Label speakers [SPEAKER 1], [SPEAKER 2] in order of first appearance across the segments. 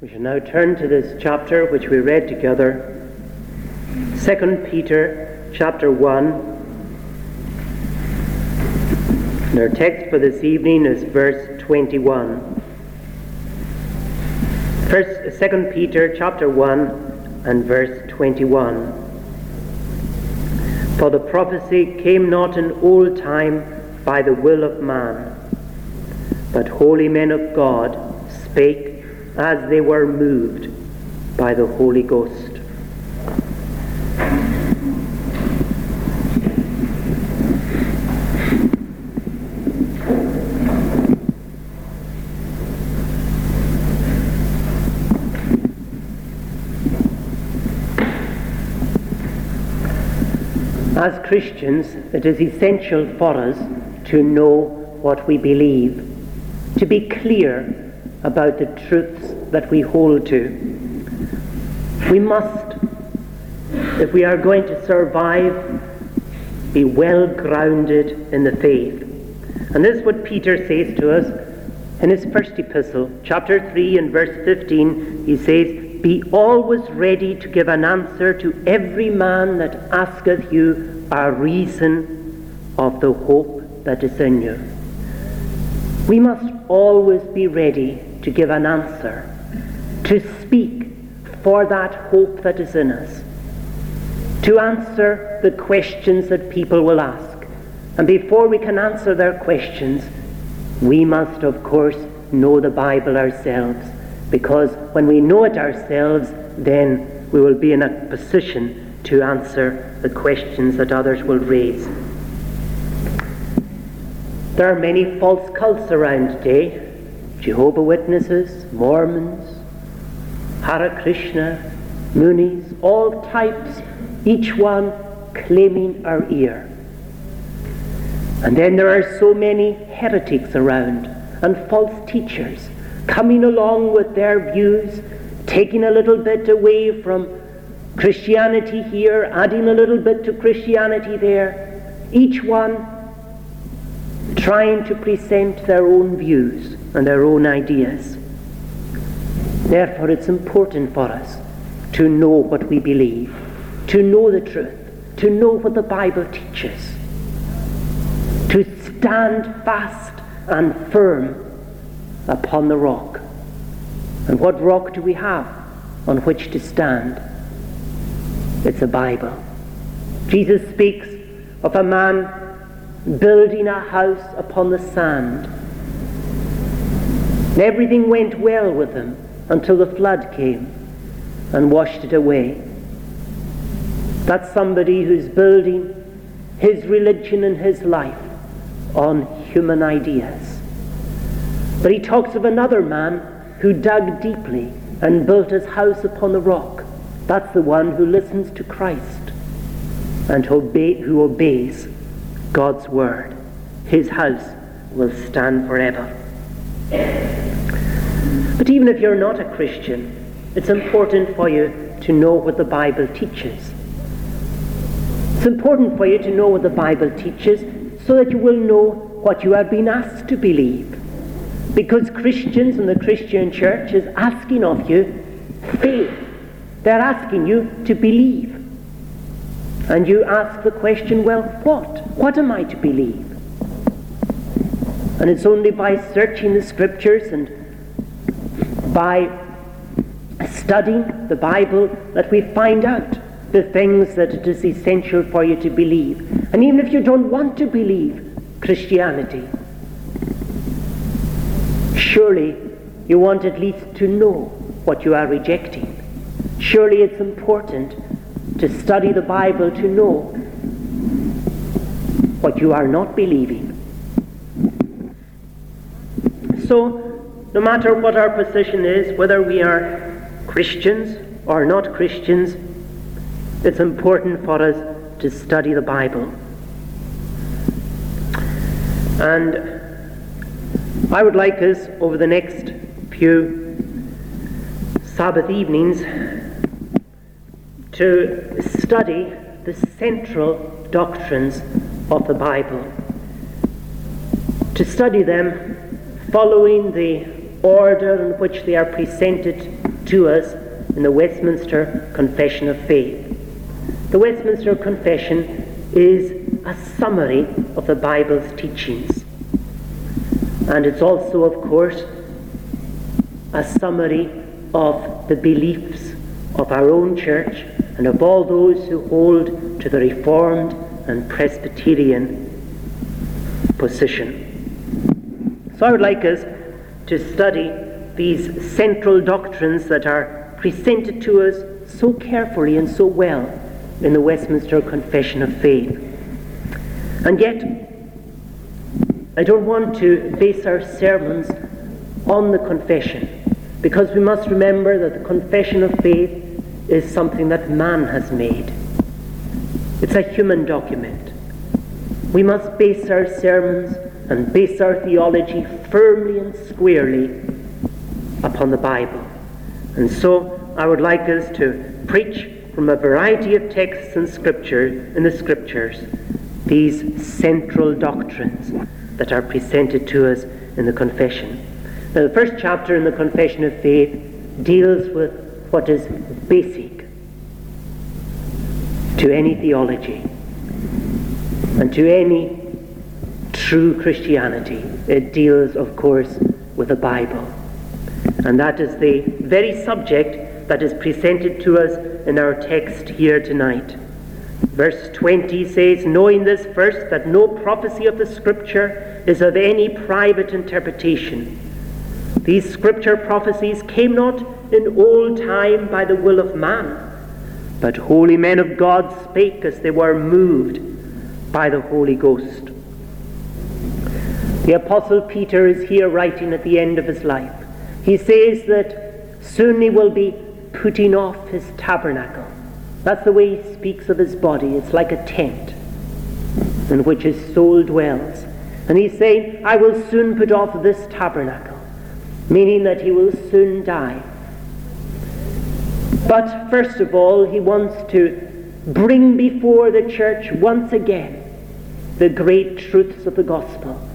[SPEAKER 1] We shall now turn to this chapter which we read together, 2 Peter chapter 1. And our text for this evening is verse 21. First, 2 Peter chapter 1 and verse 21. For the prophecy came not in old time by the will of man, but holy men of God spake as they were moved by the Holy Ghost. As Christians, it is essential for us to know what we believe, to be clear about the truths that we hold to. We must, if we are going to survive, be well grounded in the faith. And this is what Peter says to us in his first epistle, chapter 3 and verse 15. He says, Be always ready to give an answer to every man that asketh you a reason of the hope that is in you. We must always be ready to give an answer, to speak for that hope that is in us, to answer the questions that people will ask. And before we can answer their questions, we must, of course, know the Bible ourselves, because when we know it ourselves, then we will be in a position to answer the questions that others will raise. There are many false cults around today Jehovah Witnesses, Mormons, Hare Krishna, Moonies, all types, each one claiming our ear. And then there are so many heretics around and false teachers coming along with their views, taking a little bit away from Christianity here, adding a little bit to Christianity there, each one trying to present their own views and our own ideas. Therefore, it's important for us to know what we believe, to know the truth, to know what the Bible teaches, to stand fast and firm upon the rock. And what rock do we have on which to stand? It's a Bible. Jesus speaks of a man building a house upon the sand. And everything went well with him until the flood came and washed it away. That's somebody who's building his religion and his life on human ideas. But he talks of another man who dug deeply and built his house upon the rock. That's the one who listens to Christ and who obeys God's word. His house will stand forever. But even if you're not a Christian, it's important for you to know what the Bible teaches. It's important for you to know what the Bible teaches so that you will know what you are being asked to believe. Because Christians and the Christian church is asking of you faith. They're asking you to believe. And you ask the question, well, what? What am I to believe? And it's only by searching the scriptures and by studying the Bible that we find out the things that it is essential for you to believe. And even if you don't want to believe Christianity, surely you want at least to know what you are rejecting. Surely it's important to study the Bible to know what you are not believing. So, no matter what our position is, whether we are Christians or not Christians, it's important for us to study the Bible. And I would like us, over the next few Sabbath evenings, to study the central doctrines of the Bible. To study them following the order in which they are presented to us in the Westminster Confession of Faith. The Westminster Confession is a summary of the Bible's teachings. And it's also, of course, a summary of the beliefs of our own church and of all those who hold to the Reformed and Presbyterian position. So I would like us to study these central doctrines that are presented to us so carefully and so well in the Westminster Confession of Faith. And yet, I don't want to base our sermons on the confession because we must remember that the confession of faith is something that man has made. It's a human document. We must base our sermons and base our theology firmly and squarely upon the Bible. And so I would like us to preach from a variety of texts and scripture in the scriptures these central doctrines that are presented to us in the confession. Now the first chapter in the confession of faith deals with what is basic to any theology and to any true Christianity. It deals, of course, with the Bible. And that is the very subject that is presented to us in our text here tonight. Verse 20 says, Knowing this first, that no prophecy of the Scripture is of any private interpretation. These Scripture prophecies came not in old time by the will of man, but holy men of God spake as they were moved by the Holy Ghost. The Apostle Peter is here writing at the end of his life. He says that soon he will be putting off his tabernacle. That's the way he speaks of his body. It's like a tent in which his soul dwells. And he's saying, I will soon put off this tabernacle, meaning that he will soon die. But first of all, he wants to bring before the church once again the great truths of the gospel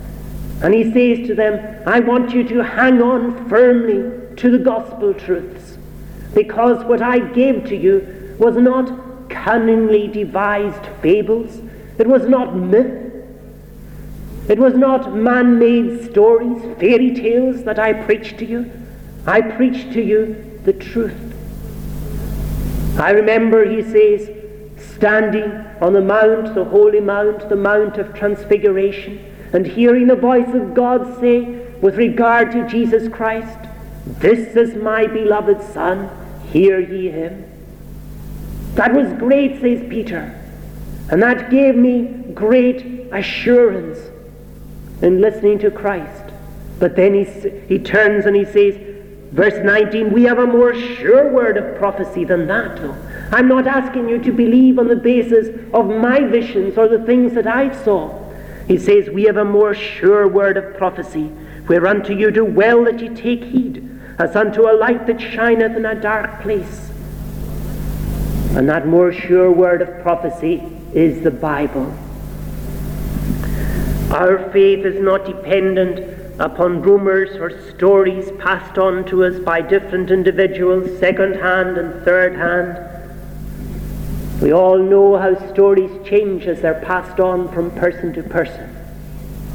[SPEAKER 1] and he says to them, I want you to hang on firmly to the gospel truths, because what I gave to you was not cunningly devised fables, it was not myth, it was not man made stories, fairy tales that I preached to you. I preached to you the truth. I remember, he says, standing on the mount, the holy mount, the mount of transfiguration and hearing the voice of God say, with regard to Jesus Christ, This is my beloved Son, hear ye him. That was great, says Peter, and that gave me great assurance in listening to Christ. But then he, he turns and he says, verse 19, we have a more sure word of prophecy than that, though. I'm not asking you to believe on the basis of my visions or the things that I saw. He says, We have a more sure word of prophecy, whereunto you do well that ye take heed, as unto a light that shineth in a dark place. And that more sure word of prophecy is the Bible. Our faith is not dependent upon rumors or stories passed on to us by different individuals, second hand and third hand we all know how stories change as they're passed on from person to person.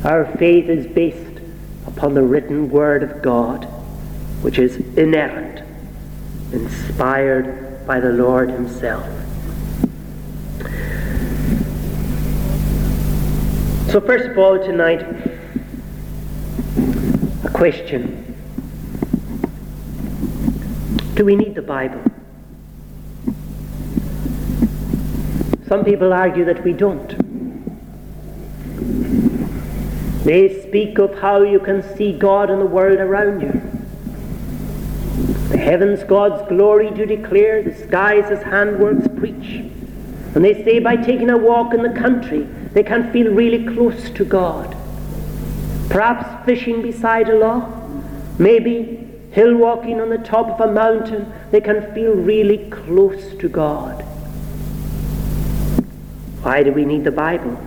[SPEAKER 1] Our faith is based upon the written Word of God, which is inerrant, inspired by the Lord Himself. So, first of all, tonight, a question Do we need the Bible? Some people argue that we don't. They speak of how you can see God in the world around you. The heavens God's glory do declare, the skies his handworks preach. And they say by taking a walk in the country, they can feel really close to God. Perhaps fishing beside a loch, maybe hill walking on the top of a mountain, they can feel really close to God. Why do we need the Bible?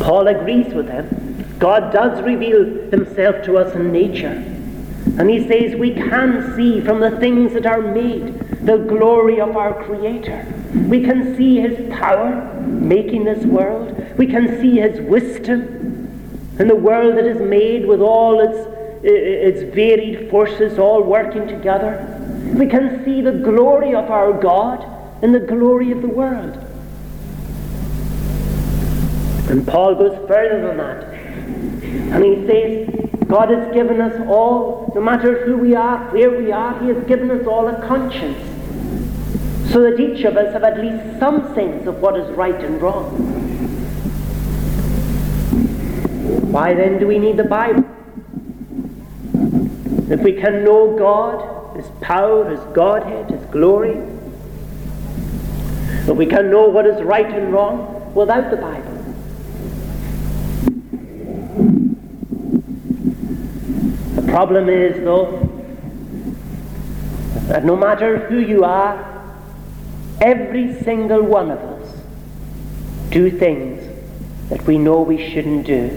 [SPEAKER 1] Paul agrees with them. God does reveal himself to us in nature. And he says we can see from the things that are made the glory of our Creator. We can see his power making this world. We can see his wisdom in the world that is made with all its, its varied forces all working together. We can see the glory of our God in the glory of the world. And Paul goes further than that. And he says, God has given us all, no matter who we are, where we are, He has given us all a conscience. So that each of us have at least some sense of what is right and wrong. Why then do we need the Bible? If we can know God, His power, His Godhead, His glory, if we can know what is right and wrong without the Bible, problem is, though, that no matter who you are, every single one of us do things that we know we shouldn't do.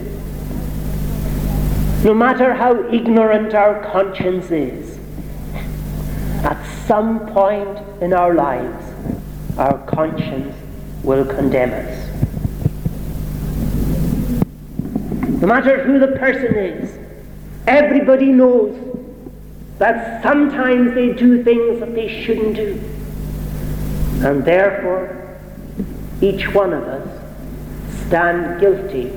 [SPEAKER 1] No matter how ignorant our conscience is, at some point in our lives, our conscience will condemn us. No matter who the person is, Everybody knows that sometimes they do things that they shouldn't do. And therefore, each one of us stand guilty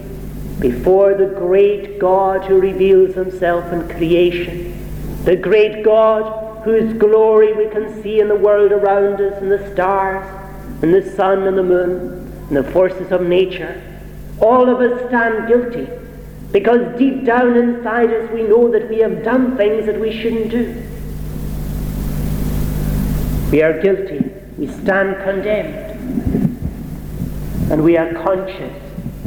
[SPEAKER 1] before the great God who reveals himself in creation, the great God whose glory we can see in the world around us, in the stars, in the sun and the moon, and the forces of nature. All of us stand guilty because deep down inside us we know that we have done things that we shouldn't do. We are guilty. We stand condemned. And we are conscious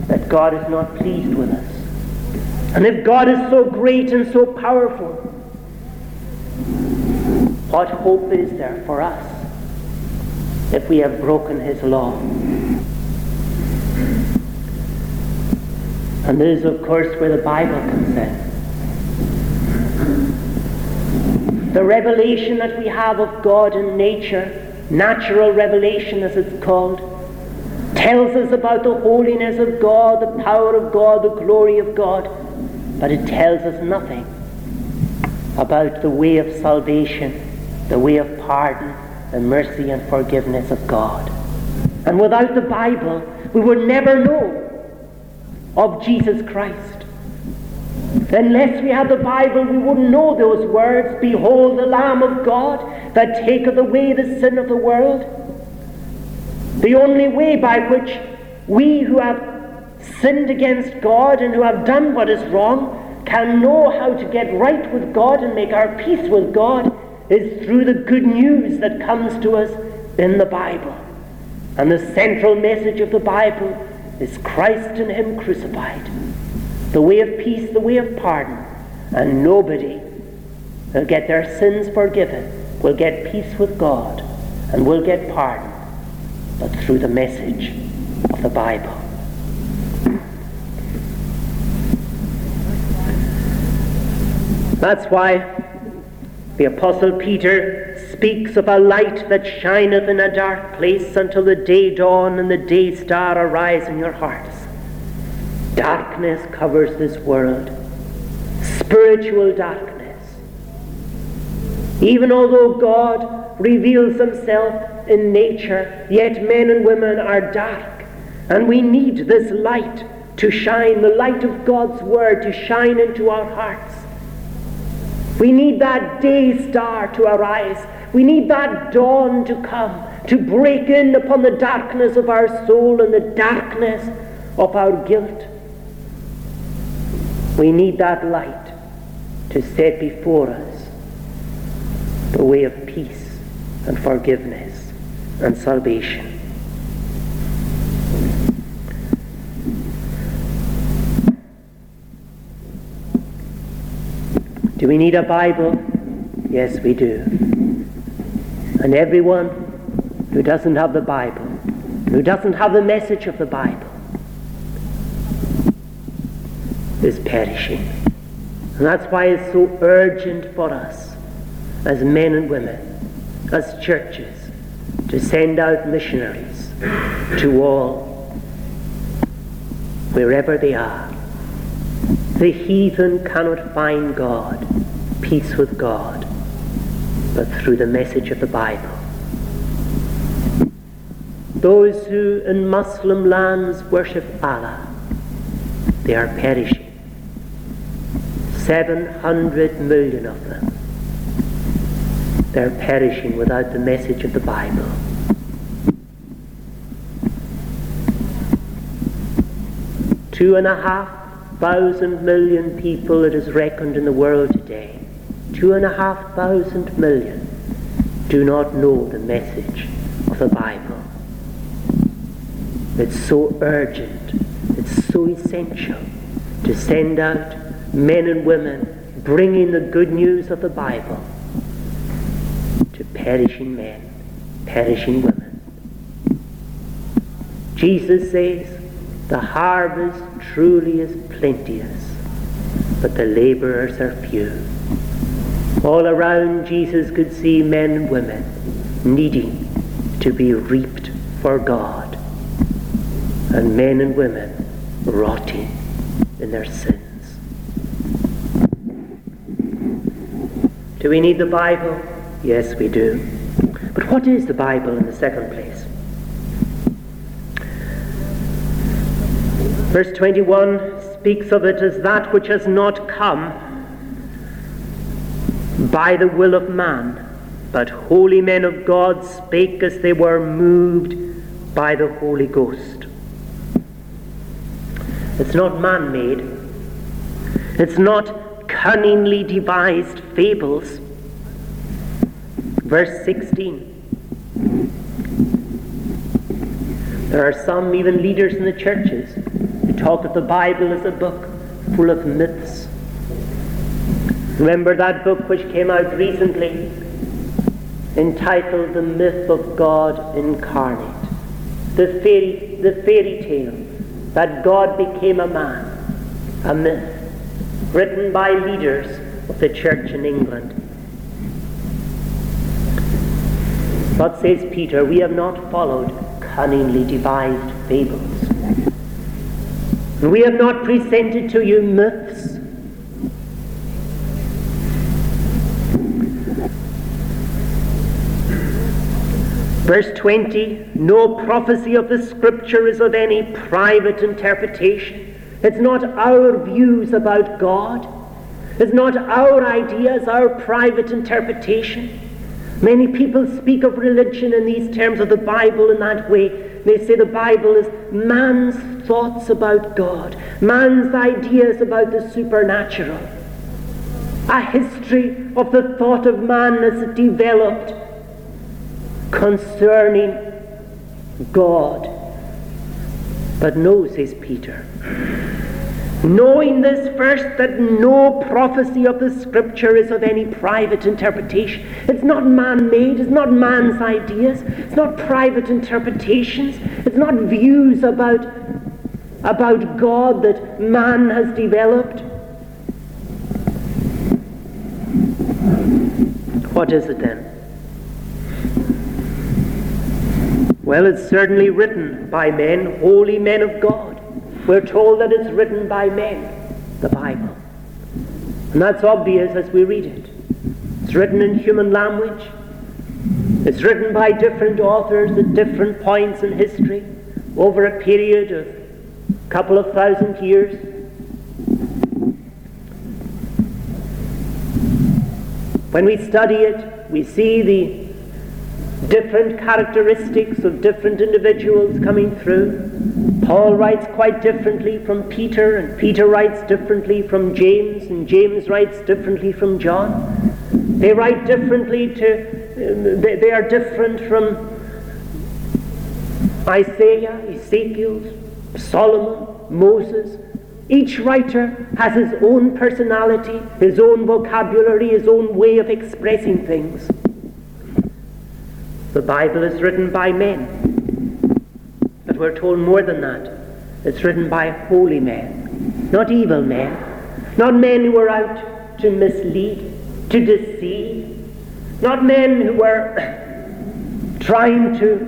[SPEAKER 1] that God is not pleased with us. And if God is so great and so powerful, what hope is there for us if we have broken his law? And this is, of course, where the Bible comes in. The revelation that we have of God and nature, natural revelation as it's called, tells us about the holiness of God, the power of God, the glory of God, but it tells us nothing about the way of salvation, the way of pardon, the mercy and forgiveness of God. And without the Bible, we would never know of Jesus Christ. Unless we had the Bible, we wouldn't know those words Behold the Lamb of God that taketh away the sin of the world. The only way by which we who have sinned against God and who have done what is wrong can know how to get right with God and make our peace with God is through the good news that comes to us in the Bible. And the central message of the Bible is Christ and Him crucified. The way of peace, the way of pardon. And nobody will get their sins forgiven, will get peace with God, and will get pardon, but through the message of the Bible. That's why the Apostle Peter speaks of a light that shineth in a dark place until the day dawn and the day star arise in your hearts. Darkness covers this world, spiritual darkness. Even although God reveals himself in nature, yet men and women are dark. And we need this light to shine, the light of God's Word to shine into our hearts. We need that day star to arise. We need that dawn to come to break in upon the darkness of our soul and the darkness of our guilt. We need that light to set before us the way of peace and forgiveness and salvation. Do we need a Bible? Yes, we do. And everyone who doesn't have the Bible, who doesn't have the message of the Bible, is perishing. And that's why it's so urgent for us as men and women, as churches, to send out missionaries to all, wherever they are. The heathen cannot find God, peace with God, but through the message of the Bible. Those who in Muslim lands worship Allah, they are perishing. 700 million of them. They're perishing without the message of the Bible. Two and a half thousand million people, it is reckoned in the world today, two and a half thousand million do not know the message of the Bible. It's so urgent, it's so essential to send out men and women bringing the good news of the Bible to perishing men, perishing women. Jesus says, the harvest truly is plenteous, but the laborers are few. All around Jesus could see men and women needing to be reaped for God, and men and women rotting in their sins. Do we need the Bible? Yes, we do. But what is the Bible in the second place? Verse 21 speaks of it as that which has not come by the will of man, but holy men of God spake as they were moved by the Holy Ghost. It's not man made. It's not cunningly devised fables. Verse 16. There are some, even leaders in the churches, talk of the Bible as a book full of myths. Remember that book which came out recently, entitled The Myth of God Incarnate? The fairy, the fairy tale that God became a man, a myth written by leaders of the church in England. But says Peter, we have not followed cunningly devised fables. We have not presented to you myths. Verse 20 No prophecy of the Scripture is of any private interpretation. It's not our views about God. It's not our ideas, our private interpretation. Many people speak of religion in these terms of the Bible in that way. They say the Bible is man's thoughts about God, man's ideas about the supernatural, a history of the thought of man as it developed concerning God. But no, says Peter, knowing this first, that no prophecy of the Scripture is of any private interpretation. It's not man made, it's not man's ideas, it's not private interpretations, it's not views about, about God that man has developed. What is it then? Well, it's certainly written by men, holy men of God. We're told that it's written by men, the Bible. And that's obvious as we read it. It's written in human language. It's written by different authors at different points in history over a period of a couple of thousand years. When we study it, we see the different characteristics of different individuals coming through. Paul writes quite differently from Peter, and Peter writes differently from James, and James writes differently from John. They write differently to, um, they, they are different from Isaiah, Ezekiel, Solomon, Moses. Each writer has his own personality, his own vocabulary, his own way of expressing things. The Bible is written by men. We're told more than that. It's written by holy men. not evil men, not men who were out to mislead, to deceive, not men who were trying to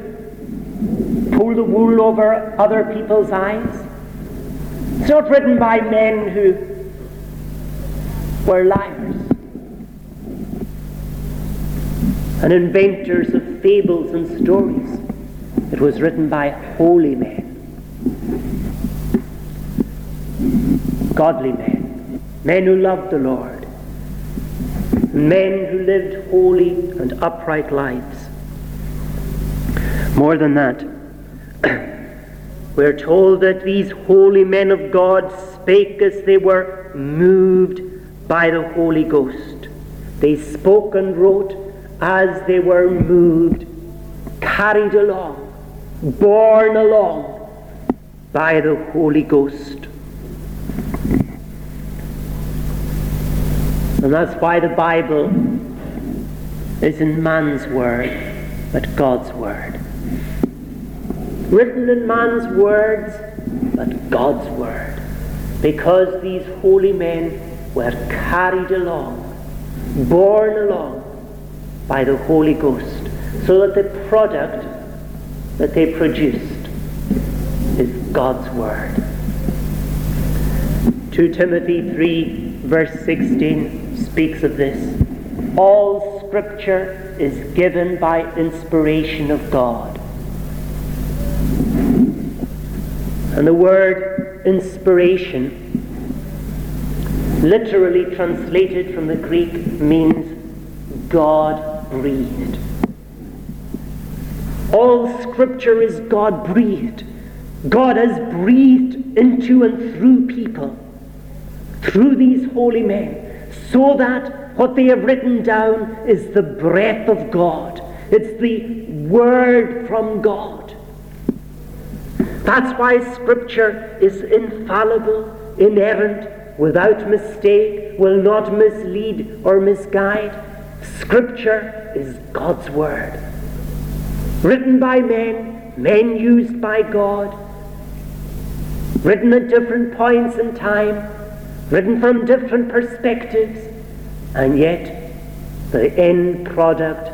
[SPEAKER 1] pull the wool over other people's eyes. It's not written by men who were liars and inventors of fables and stories. It was written by holy men, godly men, men who loved the Lord, men who lived holy and upright lives. More than that, we're told that these holy men of God spake as they were moved by the Holy Ghost. They spoke and wrote as they were moved, carried along, borne along by the Holy Ghost. And that's why the Bible isn't man's word, but God's word. Written in man's words, but God's word. Because these holy men were carried along, borne along by the Holy Ghost, so that the product that they produced is God's Word. 2 Timothy 3, verse 16 speaks of this. All Scripture is given by inspiration of God. And the word inspiration, literally translated from the Greek, means God breathed. All scripture is God breathed. God has breathed into and through people, through these holy men, so that what they have written down is the breath of God. It's the word from God. That's why Scripture is infallible, inerrant, without mistake, will not mislead or misguide. Scripture is God's Word. Written by men, men used by God, written at different points in time, written from different perspectives, and yet the end product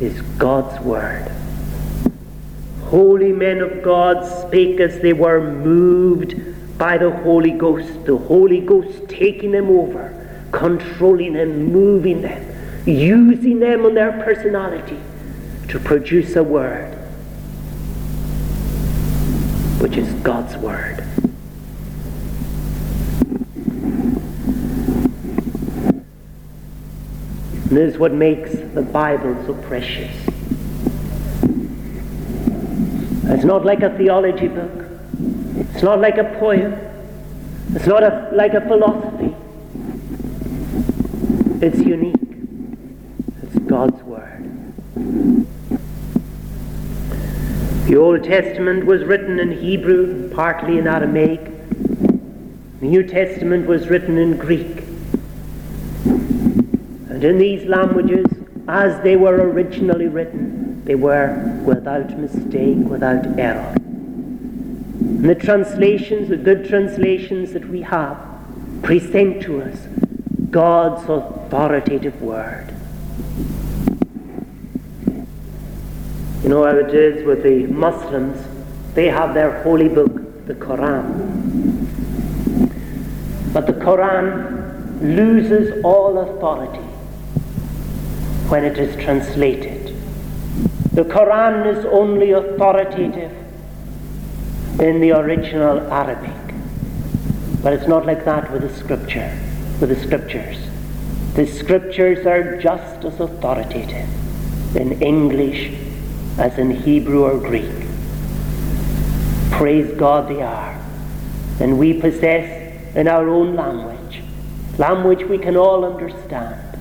[SPEAKER 1] is God's Word. Holy men of God spake as they were moved by the Holy Ghost, the Holy Ghost taking them over, controlling them, moving them using them and their personality to produce a word, which is God's word. And this is what makes the Bible so precious. It's not like a theology book. It's not like a poem. It's not a, like a philosophy. It's unique. God's Word. The Old Testament was written in Hebrew, partly in Aramaic. The New Testament was written in Greek. And in these languages, as they were originally written, they were without mistake, without error. And the translations, the good translations that we have, present to us God's authoritative word. You know how it is with the Muslims, they have their holy book, the Quran. But the Quran loses all authority when it is translated. The Quran is only authoritative in the original Arabic. But it's not like that with the scripture, with the scriptures. The scriptures are just as authoritative in English as in Hebrew or Greek. Praise God they are. And we possess in our own language, language we can all understand,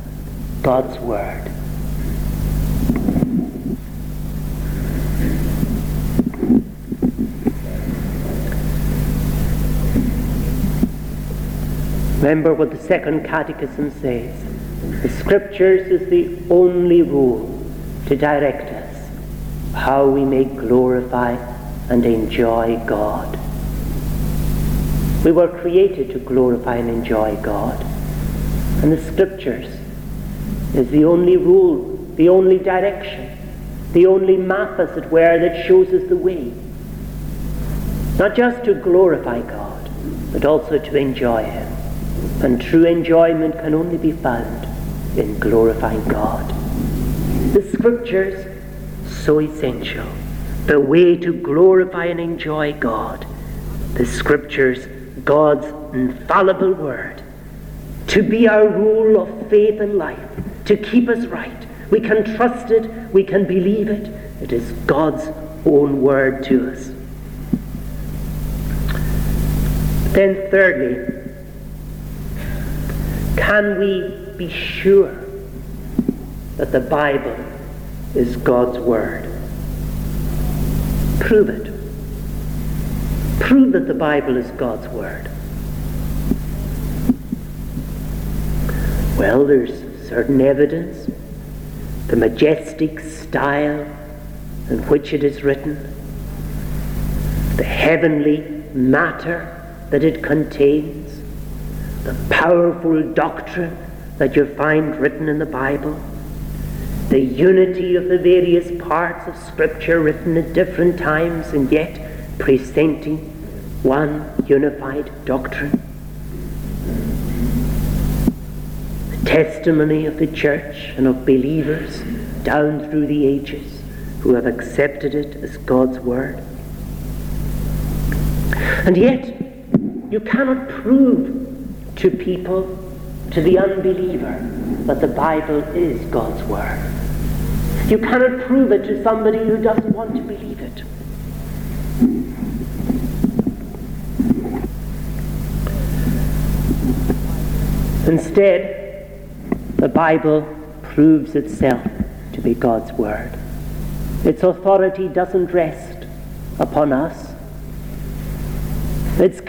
[SPEAKER 1] God's Word. Remember what the Second Catechism says. The Scriptures is the only rule to direct how we may glorify and enjoy God. We were created to glorify and enjoy God. And the Scriptures is the only rule, the only direction, the only map, as it were, that shows us the way. Not just to glorify God, but also to enjoy Him. And true enjoyment can only be found in glorifying God. The Scriptures, so essential. The way to glorify and enjoy God. The Scriptures, God's infallible Word. To be our rule of faith and life. To keep us right. We can trust it. We can believe it. It is God's own Word to us. Then, thirdly, can we be sure that the Bible is God's Word? Prove it. Prove that the Bible is God's Word. Well, there's certain evidence, the majestic style in which it is written, the heavenly matter that it contains, the powerful doctrine that you find written in the Bible, the unity of the various parts of Scripture written at different times and yet presenting one unified doctrine. The testimony of the church and of believers down through the ages who have accepted it as God's Word. And yet, you cannot prove to people, to the unbeliever, that the Bible is God's Word. You cannot prove it to somebody who doesn't want to believe it. Instead, the Bible proves itself to be God's Word. Its authority doesn't rest upon us,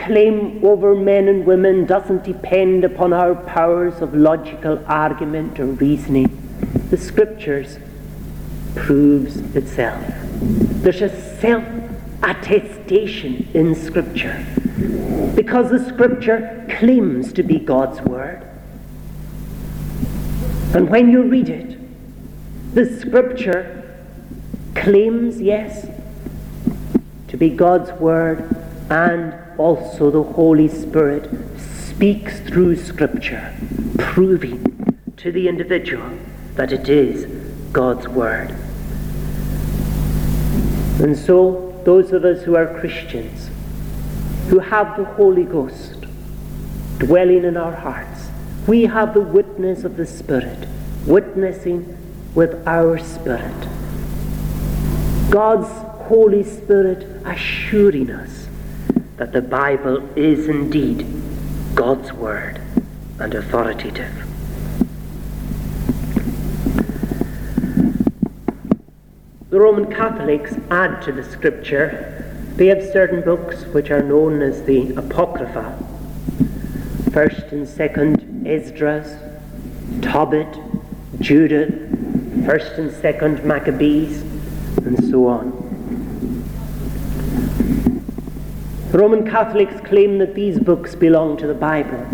[SPEAKER 1] claim over men and women doesn't depend upon our powers of logical argument or reasoning. The Scriptures proves itself. There's a self attestation in Scripture because the Scripture claims to be God's Word. And when you read it, the Scripture claims, yes, to be God's Word and also the Holy Spirit speaks through Scripture, proving to the individual that it is God's Word. And so, those of us who are Christians, who have the Holy Ghost dwelling in our hearts, we have the witness of the Spirit, witnessing with our spirit. God's Holy Spirit assuring us that the Bible is indeed God's Word and authoritative. The Roman Catholics add to the Scripture. They have certain books which are known as the Apocrypha. First and Second Esdras, Tobit, Judith, First and Second Maccabees, and so on. Roman Catholics claim that these books belong to the Bible,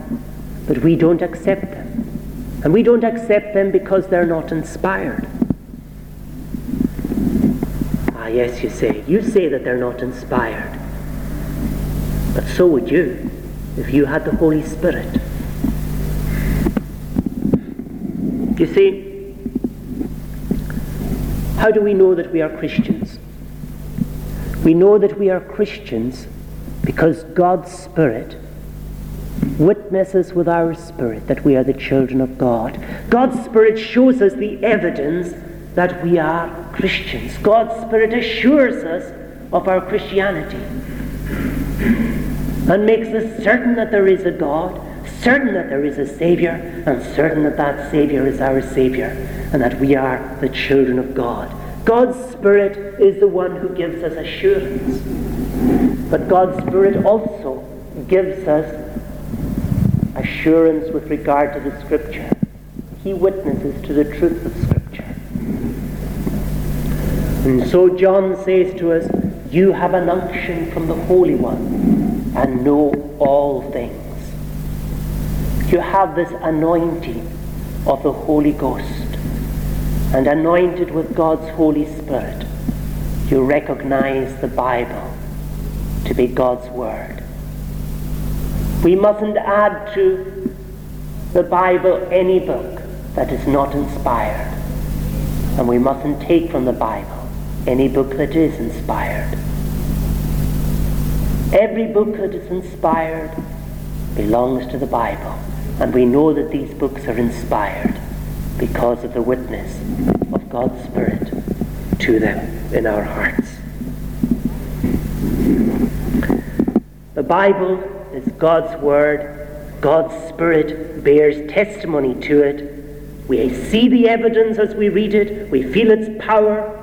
[SPEAKER 1] but we don't accept them. And we don't accept them because they're not inspired. Ah, yes, you say. You say that they're not inspired. But so would you if you had the Holy Spirit. You see, how do we know that we are Christians? We know that we are Christians because God's Spirit witnesses with our spirit that we are the children of God. God's Spirit shows us the evidence that we are Christians. God's Spirit assures us of our Christianity and makes us certain that there is a God, certain that there is a Savior, and certain that that Savior is our Savior, and that we are the children of God. God's Spirit is the one who gives us assurance. But God's Spirit also gives us assurance with regard to the Scripture. He witnesses to the truth of Scripture. And so John says to us, You have an unction from the Holy One. and know all things. You have this anointing of the Holy Ghost and anointed with God's Holy Spirit, you recognize the Bible to be God's Word. We mustn't add to the Bible any book that is not inspired. And we mustn't take from the Bible any book that is inspired. Every book that is inspired belongs to the Bible. And we know that these books are inspired because of the witness of God's Spirit to them in our hearts. The Bible is God's Word. God's Spirit bears testimony to it. We see the evidence as we read it. We feel its power.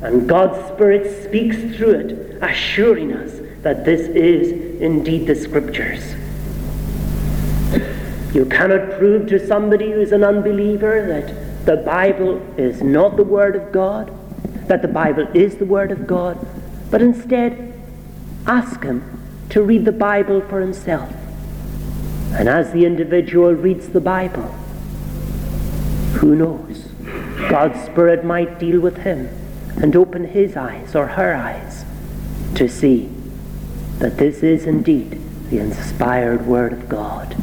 [SPEAKER 1] And God's Spirit speaks through it, assuring us that this is indeed the Scriptures. You cannot prove to somebody who is an unbeliever that the Bible is not the Word of God, that the Bible is the Word of God, but instead ask him to read the Bible for himself. And as the individual reads the Bible, who knows? God's Spirit might deal with him and open his eyes or her eyes to see that this is indeed the inspired Word of God.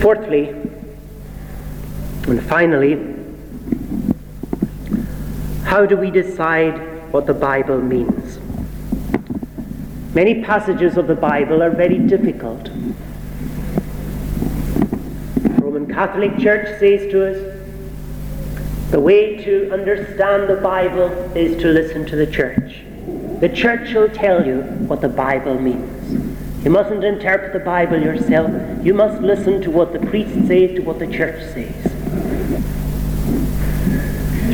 [SPEAKER 1] Fourthly, and finally, how do we decide what the Bible means? Many passages of the Bible are very difficult. The Roman Catholic Church says to us, the way to understand the Bible is to listen to the church. The church will tell you what the Bible means. You mustn't interpret the Bible yourself. You must listen to what the priest says, to what the church says.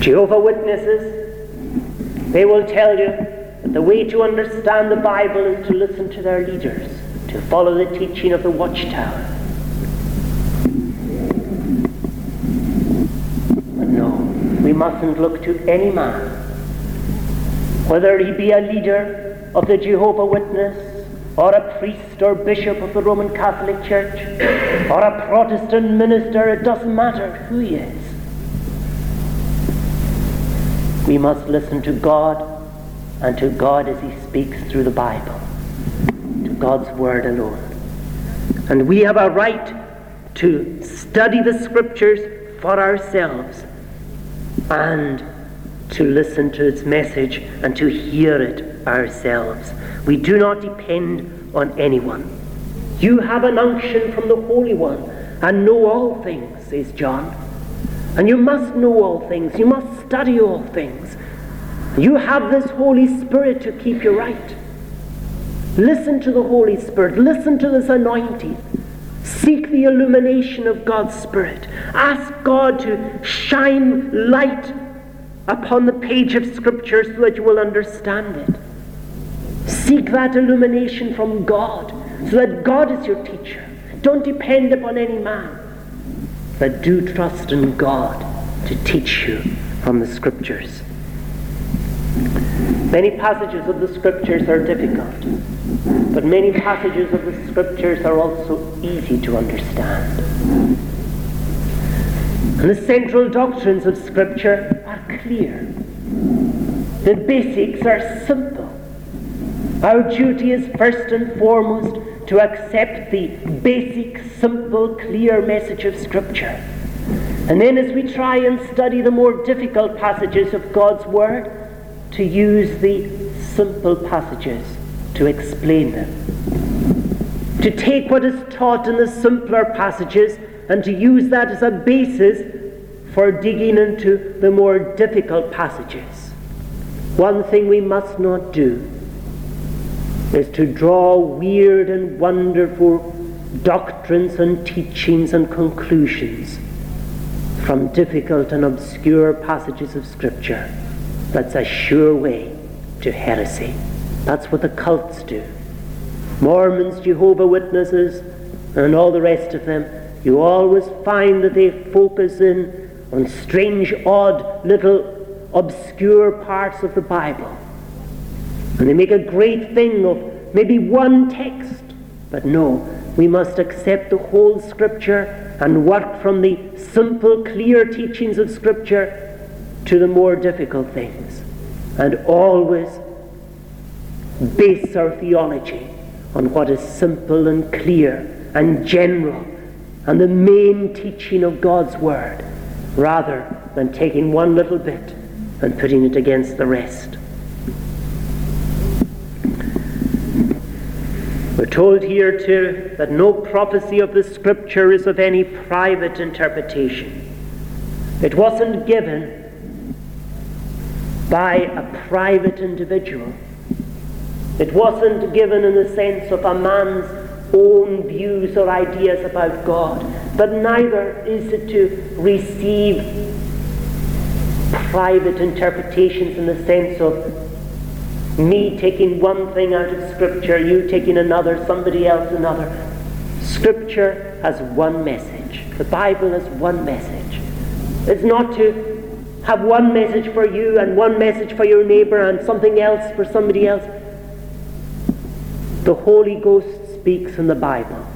[SPEAKER 1] Jehovah Witnesses, they will tell you that the way to understand the Bible is to listen to their leaders, to follow the teaching of the watchtower. But no, we mustn't look to any man, whether he be a leader of the Jehovah Witness or a priest or bishop of the Roman Catholic Church, or a Protestant minister, it doesn't matter who he is. We must listen to God and to God as he speaks through the Bible, to God's word alone. And we have a right to study the scriptures for ourselves and to listen to its message and to hear it ourselves. We do not depend on anyone. You have an unction from the Holy One and know all things, says John. And you must know all things. You must study all things. You have this Holy Spirit to keep you right. Listen to the Holy Spirit. Listen to this anointing. Seek the illumination of God's Spirit. Ask God to shine light upon the page of Scripture so that you will understand it. Seek that illumination from God so that God is your teacher. Don't depend upon any man, but do trust in God to teach you from the Scriptures. Many passages of the Scriptures are difficult, but many passages of the Scriptures are also easy to understand. And the central doctrines of Scripture are clear. The basics are simple. Our duty is first and foremost to accept the basic, simple, clear message of Scripture. And then, as we try and study the more difficult passages of God's Word, to use the simple passages to explain them. To take what is taught in the simpler passages and to use that as a basis for digging into the more difficult passages. One thing we must not do is to draw weird and wonderful doctrines and teachings and conclusions from difficult and obscure passages of Scripture. That's a sure way to heresy. That's what the cults do. Mormons, Jehovah Witnesses, and all the rest of them, you always find that they focus in on strange, odd little obscure parts of the Bible. And they make a great thing of maybe one text. But no, we must accept the whole Scripture and work from the simple, clear teachings of Scripture to the more difficult things. And always base our theology on what is simple and clear and general and the main teaching of God's Word rather than taking one little bit and putting it against the rest. We're told here too that no prophecy of the Scripture is of any private interpretation. It wasn't given by a private individual. It wasn't given in the sense of a man's own views or ideas about God, but neither is it to receive private interpretations in the sense of me taking one thing out of Scripture, you taking another, somebody else another. Scripture has one message. The Bible has one message. It's not to have one message for you and one message for your neighbor and something else for somebody else. The Holy Ghost speaks in the Bible,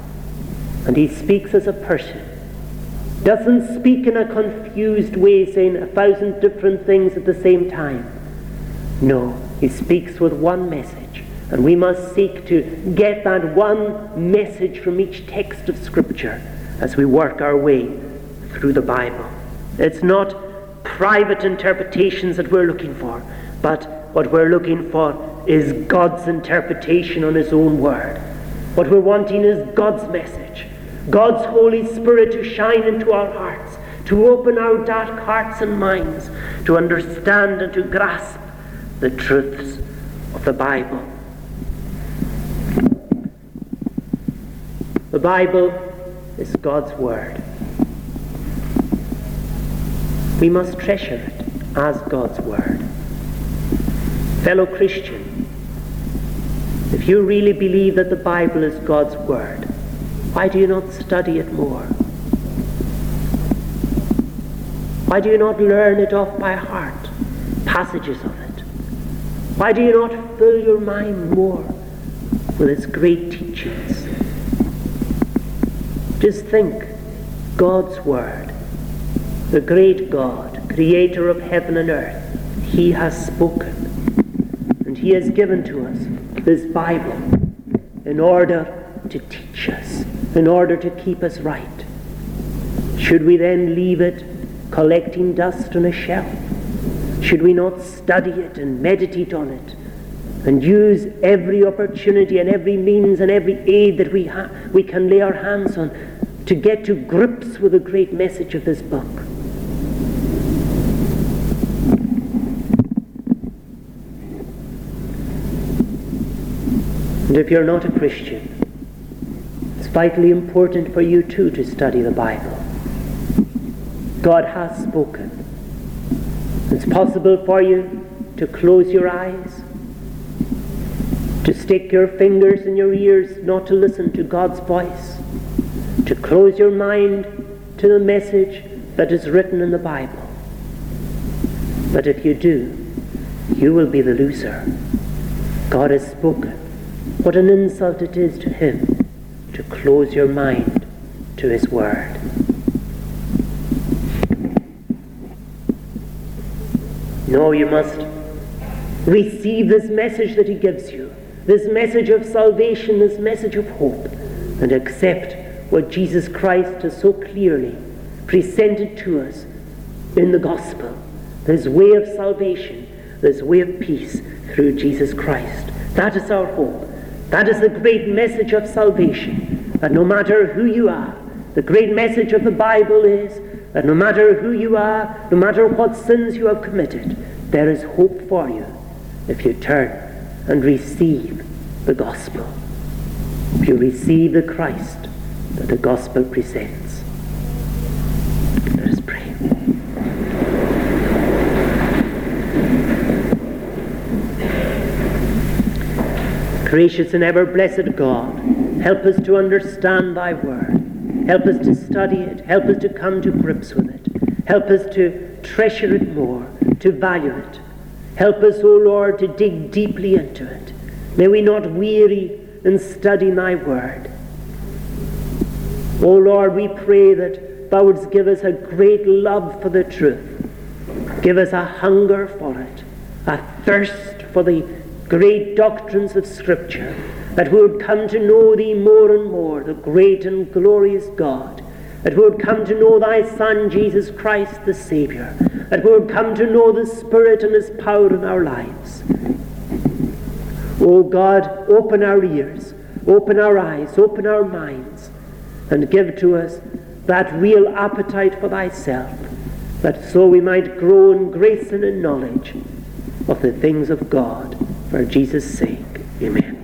[SPEAKER 1] and he speaks as a person. Doesn't speak in a confused way, saying a thousand different things at the same time. No, he speaks with one message, and we must seek to get that one message from each text of Scripture as we work our way through the Bible. It's not private interpretations that we're looking for, but what we're looking for is God's interpretation on His own Word. What we're wanting is God's message, God's Holy Spirit to shine into our hearts, to open our dark hearts and minds, to understand and to grasp the truths of the Bible. The Bible is God's Word. We must treasure it as God's Word. Fellow Christian, if you really believe that the Bible is God's Word, why do you not study it more? Why do you not learn it off by heart, passages? Why do you not fill your mind more with its great teachings? Just think God's Word, the great God, creator of heaven and earth, He has spoken and He has given to us this Bible in order to teach us, in order to keep us right. Should we then leave it collecting dust on a shelf? Should we not study it and meditate on it and use every opportunity and every means and every aid that we, ha- we can lay our hands on to get to grips with the great message of this book? And if you're not a Christian, it's vitally important for you too to study the Bible. God has spoken. It's possible for you to close your eyes, to stick your fingers in your ears, not to listen to God's voice, to close your mind to the message that is written in the Bible. But if you do, you will be the loser. God has spoken. What an insult it is to him to close your mind to his word. No, you must receive this message that he gives you, this message of salvation, this message of hope, and accept what Jesus Christ has so clearly presented to us in the gospel. This way of salvation, this way of peace through Jesus Christ. That is our hope. That is the great message of salvation. That no matter who you are, the great message of the Bible is that no matter who you are, no matter what sins you have committed, there is hope for you if you turn and receive the gospel. If you receive the Christ that the gospel presents. Let us pray. Gracious and ever blessed God, help us to understand thy word. Help us to study it. Help us to come to grips with it. Help us to treasure it more, to value it. Help us, O Lord, to dig deeply into it. May we not weary in studying thy word. O Lord, we pray that thou wouldst give us a great love for the truth. Give us a hunger for it, a thirst for the great doctrines of Scripture, that we would come to know thee more and more, the great and glorious God, that we would come to know thy Son, Jesus Christ, the Saviour, that we would come to know the Spirit and his power in our lives. O God, open our ears, open our eyes, open our minds, and give to us that real appetite for thyself, that so we might grow in grace and in knowledge of the things of God. For Jesus' sake, amen.